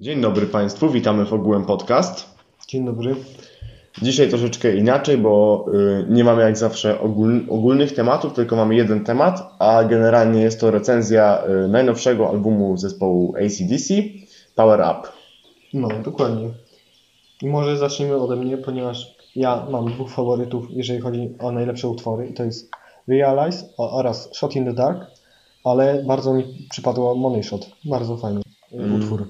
Dzień dobry Państwu, witamy w Ogółem Podcast. Dzień dobry. Dzisiaj troszeczkę inaczej, bo y, nie mamy jak zawsze ogól, ogólnych tematów, tylko mamy jeden temat, a generalnie jest to recenzja y, najnowszego albumu zespołu ACDC, Power Up. No, dokładnie. I może zacznijmy ode mnie, ponieważ ja mam dwóch faworytów, jeżeli chodzi o najlepsze utwory. I to jest Realize oraz Shot in the Dark, ale bardzo mi przypadło Money Shot. Bardzo fajny Mm. utwór.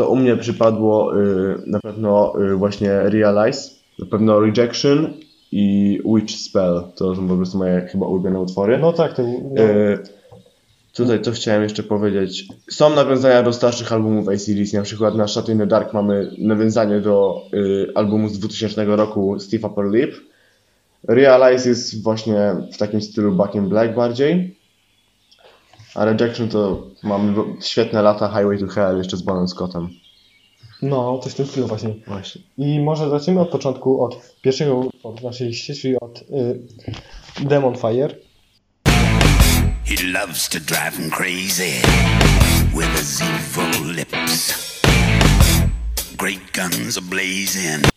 To u mnie przypadło y, na pewno y, właśnie Realize, na pewno Rejection i Witch Spell. To są po prostu moje chyba ulubione utwory. No tak, to, no, Tutaj co chciałem jeszcze powiedzieć. Są nawiązania do starszych albumów ACDC, na przykład na Shut in the Dark mamy nawiązanie do y, albumu z 2000 roku Steve Upper Lip. Realize jest właśnie w takim stylu Back in Black bardziej. A Rejection to mamy świetne lata Highway to Hell jeszcze z Bonem Scottem. no, coś w tym stylu właśnie. Właśnie. I może zacznijmy od początku, od pierwszego utworu w naszej liście, czyli od y, Demon Fire. He loves to drive him crazy with his evil lips. Great guns are blazing.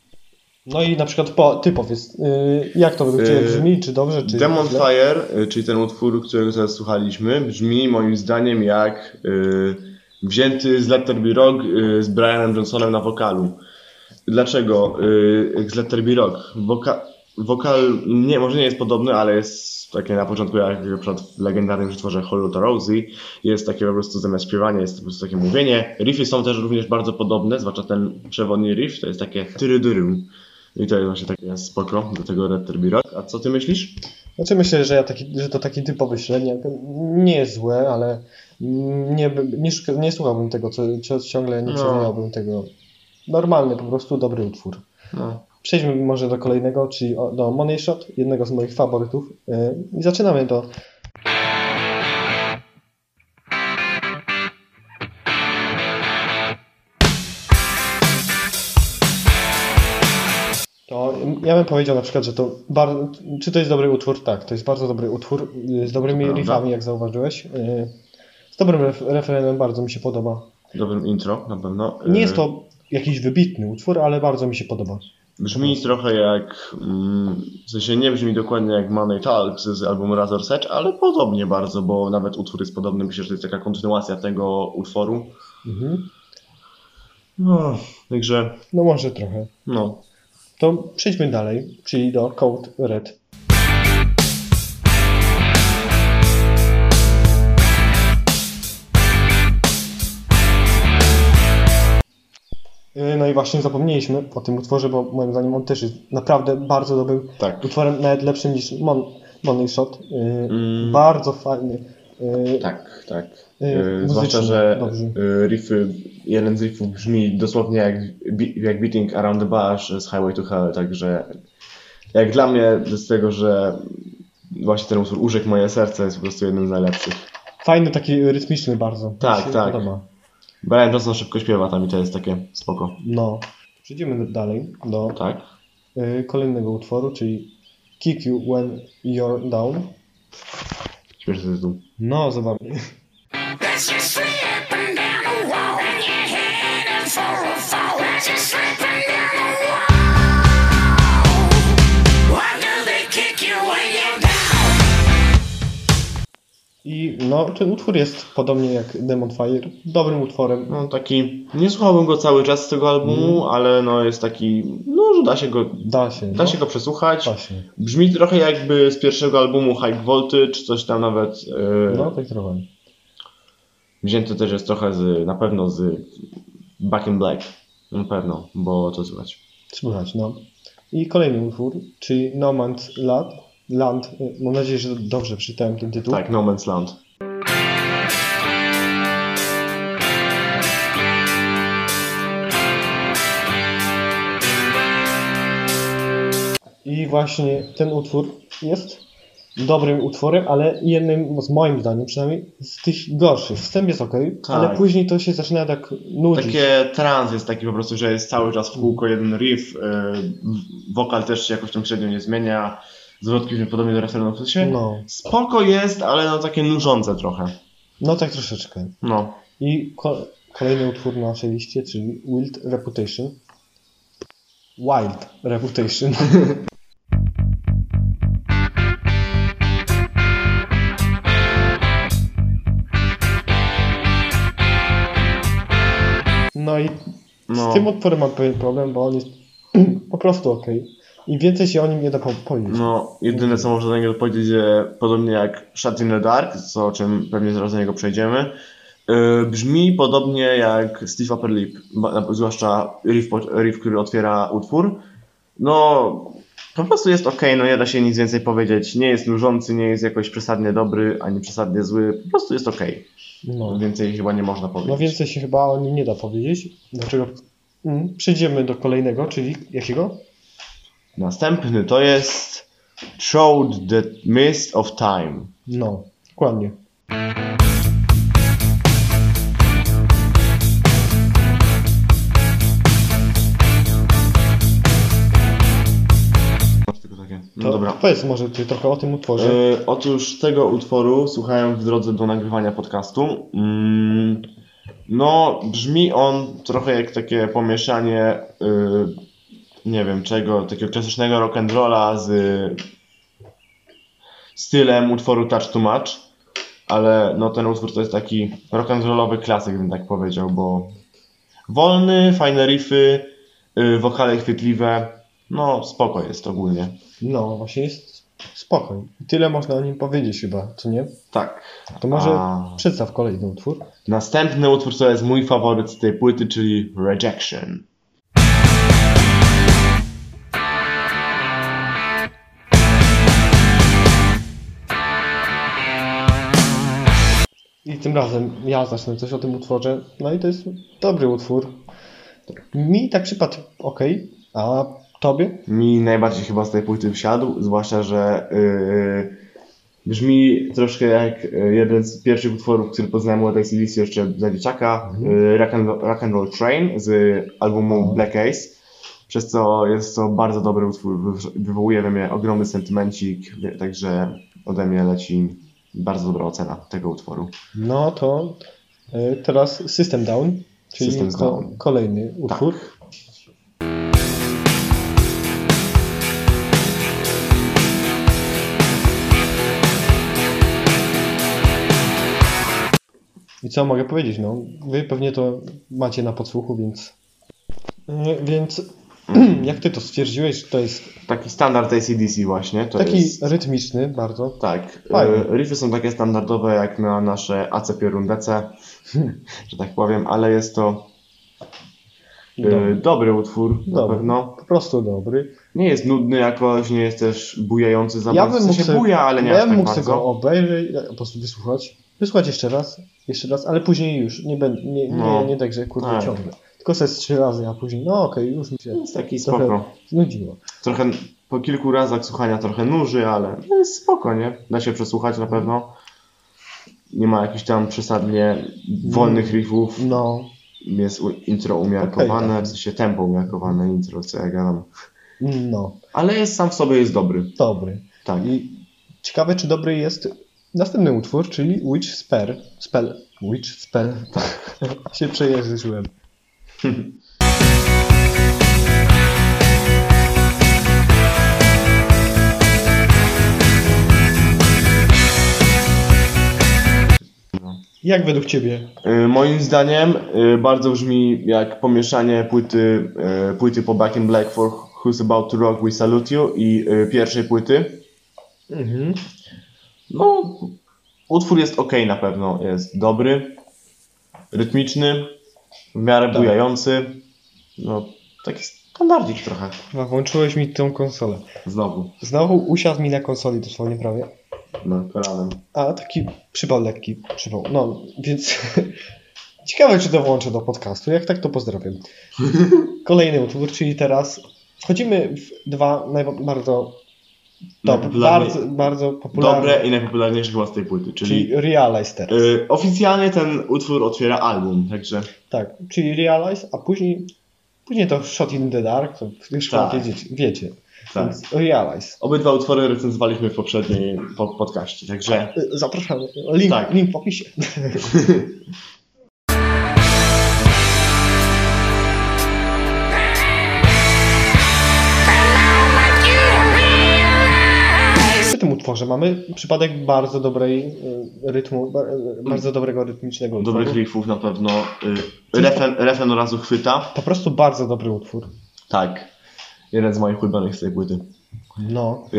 No i na przykład po, ty powiedz, y, jak to według Ciebie Y, brzmi, czy dobrze, czy Demon źle? Fire, y, czyli ten utwór, którego teraz słuchaliśmy, brzmi moim zdaniem jak wzięty z Let There Be Rock z Brianem Johnsonem na wokalu. Dlaczego? Jak z Let There Be Rock. Woka wokal, nie, może nie jest podobny, ale jest takie na początku jak na przykład w legendarnym utworze Hollow to Rosie. Jest takie po prostu zamiast śpiewania, jest po prostu takie mówienie. Riffy są też również bardzo podobne, zwłaszcza ten przewodni riff, to jest takie tyrydyru. I to jest właśnie takie spoko do tego There Be Rock. A co ty myślisz? Znaczy myślę, że, ja taki, że to taki typowy średniak. Nie jest złe, ale nie, nie, nie słuchałbym tego, co, ciągle nie No. tego. Normalny, po prostu dobry utwór. No. Przejdźmy może do kolejnego, czyli do Money Shot, jednego z moich faworytów. Yy, I zaczynamy to. To ja bym powiedział na przykład, że to bardzo, czy to jest dobry utwór? Tak, to jest bardzo dobry utwór yy, z dobrymi Prawda. riffami, jak zauważyłeś. Yy, Z dobrym ref, refrenem bardzo mi się podoba. Dobrym intro na pewno. Nie jest to jakiś wybitny utwór, ale bardzo mi się podoba. Brzmi trochę jak. Mm, w sensie nie brzmi dokładnie jak Money Talks z albumu Razor Edge, ale podobnie bardzo, bo nawet utwór jest podobny. Myślę, że to jest taka kontynuacja tego utworu. Mhm. No, także. No może trochę. No. To przejdźmy dalej, czyli do Code Red. No i właśnie zapomnieliśmy o tym utworze, bo moim zdaniem on też jest naprawdę bardzo dobrym Tak. utworem, nawet lepszym niż Mon Money Shot. Yy, Mm. Bardzo fajny. Yy, Tak, tak. Yy, E, muzycznie, zwłaszcza, że e, riffy, jeden z riffów brzmi dosłownie jak, jak Beating Around the Bush z Highway to Hell, także jak dla mnie z tego, że właśnie ten utwór Urzekł moje serce jest po prostu jednym z najlepszych. Fajny, taki rytmiczny bardzo. Tak, tak. Podoba. Brian Johnson szybko śpiewa tam i to jest takie spoko. No. Przejdziemy dalej do Tak? kolejnego utworu, czyli Kick You When You're Down. Śmieszny tytuł. No, zobaczmy. I no, ten utwór jest podobnie jak Demon Fire, dobrym utworem. No taki, nie słuchałbym go cały czas z tego albumu, ale no jest taki, no że da się go, Da się. da no. się go przesłuchać. Właśnie. Brzmi trochę jakby z pierwszego albumu High Voltage, coś tam nawet yy, No, tak trochę. wzięte też jest trochę z, na pewno z Back in Black. Na pewno, bo to słychać. Słychać, no. I kolejny utwór, czyli No Man's Land. Land. y, Mam nadzieję, że dobrze przeczytałem ten tytuł. Tak, No Man's Land. I właśnie ten utwór jest dobrym utworem, ale jednym z moim zdaniem przynajmniej z tych gorszych. Wstęp jest ok, ale Tak. później to się zaczyna tak nudzić. Takie trans jest taki po prostu, że jest cały czas w kółko jeden riff, yy, wokal też się jakoś tam średnio nie zmienia, zwrotki brzmią podobnie do sensie No. spoko jest, ale no takie nużące trochę. No tak troszeczkę. No. I ko- kolejny utwór na naszej liście, czyli Wild Reputation. Wild Reputation. No i No. z tym utworem mam pewien problem, bo on jest po prostu ok. I więcej się o nim nie da po- powiedzieć. No, jedyne co można do niego powiedzieć, że podobnie jak Shut in the Dark, co o czym pewnie zaraz do niego przejdziemy, yy, brzmi podobnie jak Steve Upper Lip, zwłaszcza riff, riff, który otwiera utwór. No, po prostu jest ok, no nie da się nic więcej powiedzieć. Nie jest nużący, nie jest jakoś przesadnie dobry, ani przesadnie zły, po prostu jest ok. No. Więcej chyba nie można powiedzieć. no więcej się chyba o nim nie da powiedzieć. Dlaczego? Mm, Przejdziemy do kolejnego, czyli jakiego? Następny to jest Showed the Mist of Time. No, dokładnie. No To dobra. Powiedz może ty trochę o tym utworze. E, otóż tego utworu słuchałem w drodze do nagrywania podcastu. Mm, no, brzmi on trochę jak takie pomieszanie, y, nie wiem czego, takiego klasycznego rock'n'rolla z stylem utworu Touch to Match, ale no ten utwór to jest taki rock'n'rollowy klasyk, bym tak powiedział, bo wolny, fajne riffy, y, wokale chwytliwe, no spoko jest ogólnie. No, właśnie jest spokój. Tyle można o nim powiedzieć chyba, co nie? Tak. To może A- przedstaw kolejny utwór. Następny utwór to jest mój faworyt z tej płyty, czyli Rejection. Tym razem ja zacznę coś o tym utworze. No i to jest dobry utwór. Mi tak przypadł ok, a tobie? Mi najbardziej chyba z tej płyty wsiadł, zwłaszcza, że yy, brzmi troszkę jak yy, jeden z pierwszych utworów, który poznałem od ACDC jeszcze za dzieciaka, yy, rock, and, rock and Roll Train z albumu Black Ace, przez co jest to bardzo dobry utwór, wy- wywołuje we mnie ogromny sentymencik, także ode mnie leci bardzo dobra ocena tego utworu. No to y, teraz System Down, czyli Systems ko- Down. kolejny utwór. I co mogę powiedzieć? No, wy pewnie to macie na podsłuchu, więc. Więc jak ty to stwierdziłeś, że to jest Taki standard ACDC właśnie, taki jest... rytmiczny bardzo. Tak. Fajnie. e, Riffy są takie standardowe jak na nasze AC Pierundece, że tak powiem, ale jest to e, Dobry. dobry utwór na Dobry. pewno. Po prostu dobry. Nie jest nudny jakoś, nie jest też bujający za Ja bardzo. bym mógł sensie sobie, buja, ale nie ja aż bym tak mógł bardzo. go obejrzeć, po prostu wysłuchać. Wysłuchać jeszcze raz, jeszcze raz, ale później już. Nie, będę, nie, nie, No. nie tak, że kurde Tak. ciągle. Tylko z trzy razy, a później, no okej, już mi się Jest taki trochę spoko. znudziło. Trochę po kilku razach słuchania trochę nuży, ale jest spoko, nie? Da się przesłuchać na pewno. Nie ma jakichś tam przesadnie wolnych riffów. No, Jest intro umiarkowane, Okej, tak. w sensie tempo umiarkowane, intro, co ja gadam. no, Ale jest sam w sobie jest dobry. dobry. Tak. I ciekawe, czy dobry jest następny utwór, czyli Witch Spell. Spell. Witch Spell. Tak. się przejeżyczyłem. Jak według Ciebie? Y, Moim zdaniem y, bardzo brzmi jak pomieszanie płyty, y, płyty po Back in Black for Who's About to Rock We Salute You i pierwszej płyty. Mhm. No, utwór jest ok na pewno, jest dobry, rytmiczny, w miarę bujający. No, taki standardzik trochę, Chyba włączyłeś mi tą konsolę. znowu, Znowu usiadł mi na konsoli dosłownie prawie. no, kolanem. A taki przypał lekki, przypał. No, więc ciekawe, czy to włączę do podcastu. Jak tak, to pozdrawiam. Kolejny utwór, czyli teraz wchodzimy w dwa bardzo, Najpopularniej- bardzo, bardzo popularne, Dobre i najpopularniejsze chyba z tej płyty, czyli czyli Realize teraz. y, oficjalnie ten utwór otwiera album, także Tak, czyli Realize, a później, później to Shot in the Dark, to już Tak. chyba wiecie, tak. Więc Realize. Obydwa utwory recenzowaliśmy w poprzedniej po, podcaście, także Zapraszamy. Link, Tak. link w opisie. utworze mamy przypadek bardzo dobrej y, rytmu, y, bardzo dobrego rytmicznego utworu. Dobrych riffów na pewno. Y, refren, refren od razu chwyta. Po prostu bardzo dobry utwór. Tak. Jeden z moich ulubionych z tej płyty. No.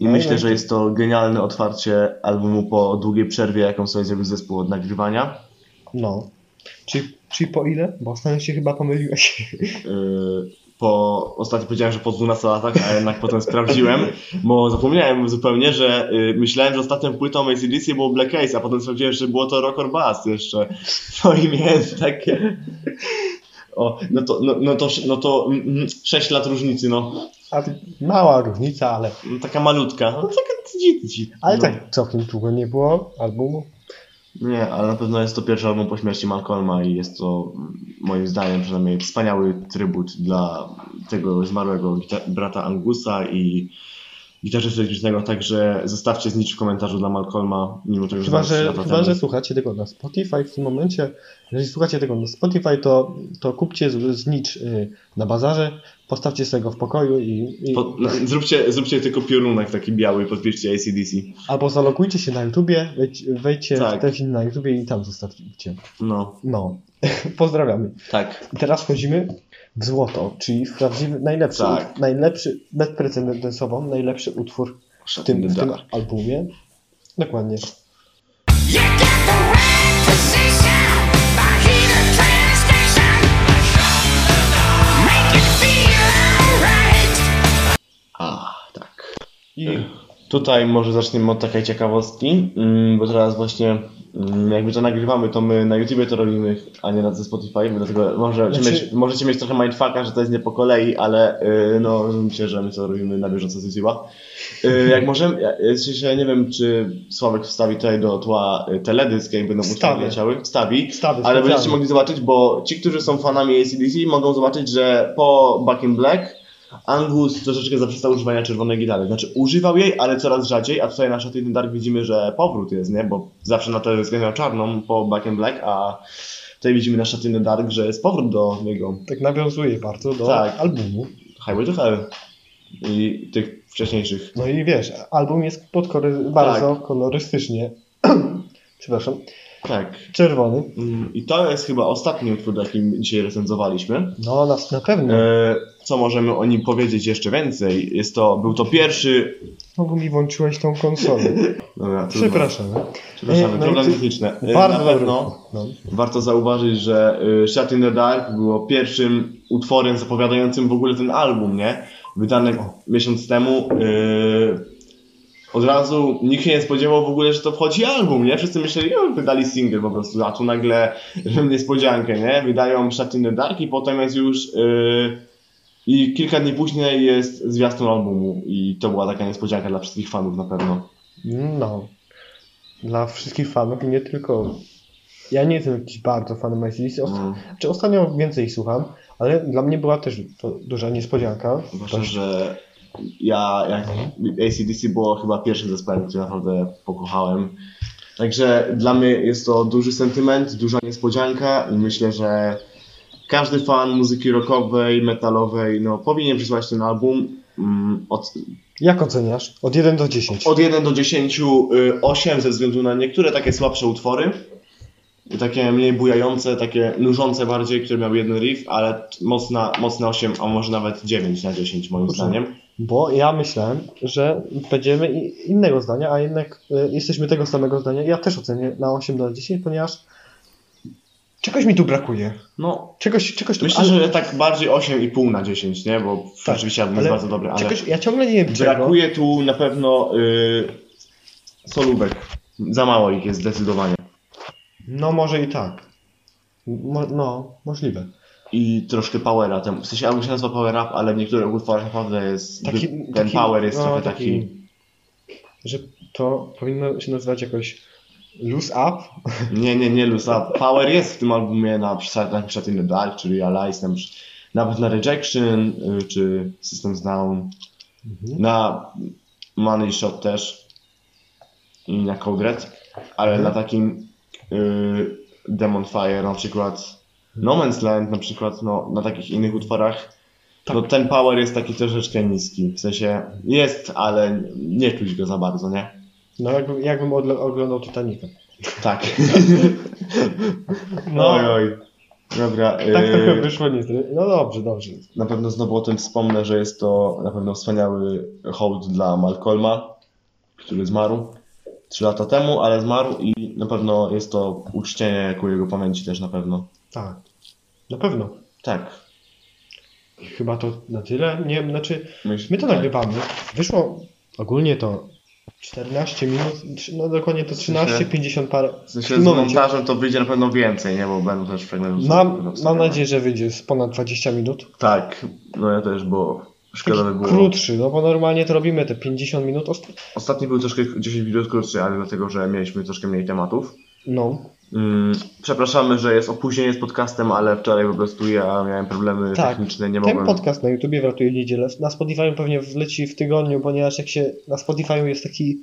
I No myślę, i że jest to genialne otwarcie albumu po długiej przerwie, jaką sobie zrobił zespół od nagrywania. No. Czyli, czyli po ile? Bo ostatnio się chyba pomyliłeś. Po ostatnio powiedziałem, że po 12 latach, a jednak potem sprawdziłem, bo zapomniałem zupełnie, że y, myślałem, że ostatnią płytą ACDC było Black Ace, a potem sprawdziłem, że było to Rock or Bust jeszcze. No i miałem takie... O, no to, no, no to, no to mm, 6 lat różnicy, no. A mała różnica, ale, No, Taka malutka. No, taka ale no. tak całkiem długo nie było albumu. Nie, ale na pewno jest to pierwszy album po śmierci Malcolma i jest to mm, moim zdaniem przynajmniej wspaniały trybut dla tego zmarłego brata Angusa i gitarzysty elektrycznego, także zostawcie znicz w komentarzu dla Malcolma, mimo tego, Chyba, że, chyba, że słuchacie tego na Spotify w tym momencie. Jeżeli słuchacie tego na Spotify, to, to kupcie znicz y, na bazarze, postawcie sobie go w pokoju i, i Po, no, zróbcie, zróbcie tylko piorunek taki biały, podpiszcie ACDC. albo zalogujcie się na YouTubie, wejdź, wejdźcie Tak. w ten film na YouTubie i tam zostawcie. No, No, pozdrawiamy. tak. I teraz wchodzimy w złoto, czyli w prawdziwy, najlepszy, Tak. najlepszy, bezprecedensowo najlepszy utwór w tym, w tym albumie. Dokładnie. A, tak. I Tutaj może zaczniemy od takiej ciekawostki, mm, bo teraz właśnie mm, jakby to nagrywamy, to my na YouTubie to robimy, a nie na Spotify, dlatego możecie, Znaczy- mieć, możecie mieć trochę mindfucka, że to jest nie po kolei, ale yy, no myślę, że my to robimy na bieżąco z YouTube'a. Yy, jak możemy, ja- nie wiem, czy Sławek wstawi tutaj do tła y, teledysk, jak będą utwory leciały, wstawi, Wstawię ale będziecie mogli zobaczyć, bo ci, którzy są fanami ACDC mogą zobaczyć, że po Back in Black Angus troszeczkę zaprzestał używania czerwonej gitary. Znaczy używał jej, ale coraz rzadziej, a tutaj na Shot in Dark widzimy, że powrót jest, nie? Bo zawsze na teledysk miał czarną po Back in Black, a tutaj widzimy na Shot in Dark, że jest powrót do niego. tak nawiązuje bardzo do Tak. albumu. Highway to Hell. I tych wcześniejszych. No i wiesz, album jest podkory- bardzo Tak. kolorystycznie, przepraszam, Tak. czerwony. Mm, I to jest chyba ostatni utwór, jakim dzisiaj recenzowaliśmy. No na, na pewno. E, co możemy o nim powiedzieć jeszcze więcej? Jest to, był to pierwszy... Znowu mi włączyłeś tą konsolę. Dobra. Przepraszam. Przepraszamy, E, no problemy techniczne. Bardzo na pewno No. warto zauważyć, że y, Shut in the Dark było pierwszym utworem zapowiadającym w ogóle ten album, nie? Wydany miesiąc temu. y, od razu nikt się nie spodziewał w ogóle, że to wchodzi album, nie? Wszyscy myśleli, o, wydali single po prostu, a tu nagle niespodziankę, nie? Wydają Shut in the Dark i potem jest już... y, I kilka dni później jest zwiastun albumu i to była taka niespodzianka dla wszystkich fanów na pewno. no. Dla wszystkich fanów i nie tylko. Ja nie jestem jakiś bardzo fanem ACDC. Osta- No. Czy ostatnio więcej ich słucham, ale dla mnie była też to duża niespodzianka. Zwłaszcza, Dość- że ja jak ACDC było chyba pierwszym zespołem, który naprawdę pokochałem. Także dla mnie jest to duży sentyment, duża niespodzianka i myślę, że każdy fan muzyki rockowej, metalowej no, powinien przysłać ten album. Mm, Od, Jak oceniasz? Od 1 do 10. od 1 do 10, y, 8 ze względu na niektóre takie słabsze utwory. Takie mniej bujające, takie nużące bardziej, które miały jeden riff, ale mocna, mocne 8, a może nawet 9 na 10 moim Dobrze. zdaniem. Bo ja myślałem, że będziemy innego zdania, a jednak y, jesteśmy tego samego zdania. Ja też ocenię na 8 do 10, ponieważ czegoś mi tu brakuje. No, Czegoś, czegoś tu myślę, ale- że tak bardziej 8,5 na 10, nie? Bo Tak, oczywiście album jest bardzo dobry, ale Czegoś, ja ciągle nie wiem czego. brakuje tu na pewno y, solówek. Za mało ich jest zdecydowanie. No może i tak. Mo, no, możliwe. I troszkę powera. Ten, w sensie album się nazywa Power Up, ale w niektórych utworach naprawdę jest. Taki- ten taki- power jest no, trochę taki- taki. Że to powinno się nazywać jakoś loose up. Nie, nie, nie luz. A power jest w tym albumie na przykład In the Dark, czy Realize, na przykład- nawet na Rejection, y, czy Systems Down. Na Money Shot też i na Code Red, ale na takim y, Demon Fire na przykład, No Man's Land na przykład, no, na takich innych utworach no ten power jest taki troszeczkę niski. W sensie jest, ale nie czuć go za bardzo, nie? No jakbym, jakbym oglądał Titanica. Tak. No. Oj, oj. Dobra. Tak trochę wyszło niestety. No dobrze, dobrze. Na pewno znowu o tym wspomnę, że jest to na pewno wspaniały hołd dla Malcolma, który zmarł 3 lata temu, ale zmarł i na pewno jest to uczczenie ku jego pamięci też na pewno. Tak. Na pewno. Tak. Chyba to na tyle. Nie, znaczy Myśl, my to tak. nagrywamy. Wyszło ogólnie to 14 minut, no dokładnie to 13, 50 parę. W sensie z montażem to wyjdzie na pewno więcej, nie? Bo będą też fragmenty. Mam, mam nadzieję, że wyjdzie z ponad 20 minut. Tak, no ja też, bo szkoda by było. krótszy, no bo normalnie to robimy te 50 minut. Ost- Ostatni był troszkę 10 minut krótszy, ale dlatego, że mieliśmy troszkę mniej tematów. No, Mm, przepraszamy, że jest opóźnienie z podcastem, ale wczoraj po prostu ja miałem problemy Tak. techniczne, nie ten mogłem. podcast na YouTubie wratuje niedzielę. Na Spotify pewnie wleci w tygodniu, ponieważ jak się na Spotify jest taki,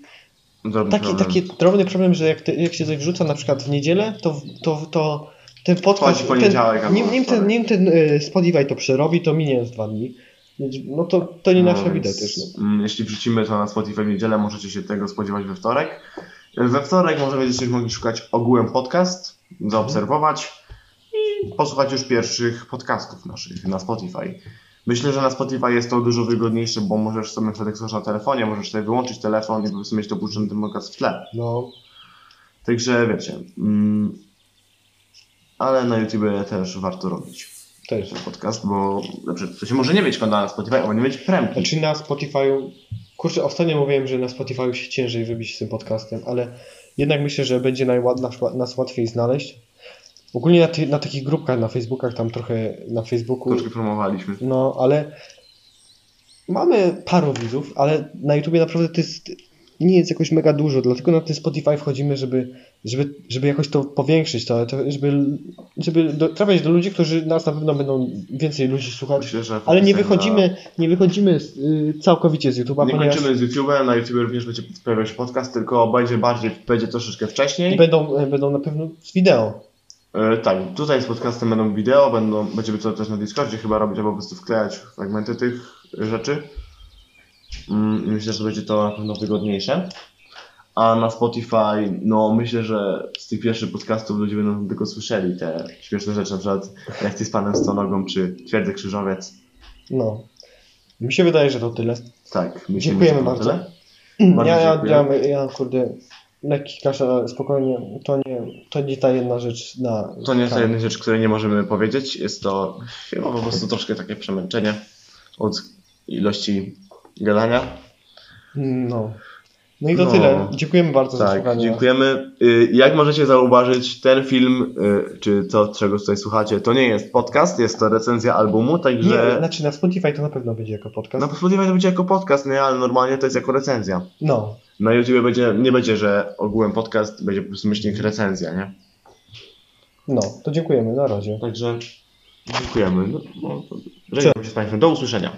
Drobny taki, problem. taki drobny problem, że jak, te, jak się coś wrzuca na przykład w niedzielę, to, to, to ten podcast, poniedziałek ten, nim, nim, ten, nim ten y, Spotify to przerobi, to minie z dwa dni. No to, to nie nasza No też. No. mm, Jeśli wrzucimy to na Spotify w niedzielę, możecie się tego spodziewać we wtorek. We wtorek może będziecie mogli szukać ogółem podcast, zaobserwować i posłuchać już pierwszych podcastów naszych na Spotify. Myślę, że na Spotify jest to dużo wygodniejsze, bo możesz sobie jak słuchasz na telefonie, możesz sobie wyłączyć telefon i po prostu mieć to puszczony ten podcast w tle. no, Także wiecie. Mm, ale na YouTube też warto robić też. ten podcast, bo znaczy, to się może nie mieć konta na Spotify, albo nie mieć premki. Znaczy na Spotify'u, kurczę, ostatnio mówiłem, że na Spotify'u się ciężej wybić z tym podcastem, ale jednak myślę, że będzie najład, nas, nas łatwiej znaleźć. Ogólnie na, ty, na takich grupkach na Facebookach, tam trochę na Facebooku, Troszkę promowaliśmy. no ale mamy paru widzów, ale na YouTubie naprawdę to jest, nie jest jakoś mega dużo, dlatego na ten Spotify wchodzimy, żeby, żeby, żeby jakoś to powiększyć, to, to żeby, żeby do, trafiać do ludzi, którzy nas na pewno będą więcej ludzi słuchać. Myślę, że Ale nie wychodzimy, nie wychodzimy z, y, całkowicie z YouTube'a, Na... Nie ponieważ kończymy z YouTube'em, na YouTube również będzie pojawiał się podcast, tylko będzie bardziej, będzie troszeczkę wcześniej. będą, y, będą na pewno z wideo. E, tak, tutaj z podcastem będą wideo, będą, będziemy to też na Discordzie chyba robić, albo po prostu wklejać fragmenty tych rzeczy. I myślę, że będzie to na pewno wygodniejsze. A na Spotify, no myślę, że z tych pierwszych podcastów ludzie będą tylko słyszeli te śmieszne rzeczy, na przykład jak ty z panem Stonogą, czy Twierdzy Krzyżowiec. No. Mi się wydaje, że to tyle. Tak, myślimy, Dziękujemy że to bardzo. tyle. Bardzo Ja, dziękuję. ja, ja, kurde, lekki kasz, ale spokojnie, to nie, to nie ta jedna rzecz na... To nie ta jedna rzecz, której nie możemy powiedzieć. Jest to chyba po prostu troszkę takie przemęczenie od ilości gadania. No. No i to No. tyle. Dziękujemy bardzo za Tak, słuchanie. dziękujemy. Y, Jak możecie zauważyć, ten film, y, czy to, czego tutaj słuchacie, to nie jest podcast, jest to recenzja albumu, Nie, także znaczy na Spotify to na pewno będzie jako podcast. na Spotify to będzie jako podcast, nie, ale normalnie to jest jako recenzja. No. Na YouTube będzie, nie będzie, że ogółem podcast, będzie po prostu myślnik recenzja, nie? No, to dziękujemy. Na razie. Także dziękujemy. No, no, się z Państwem. Do usłyszenia.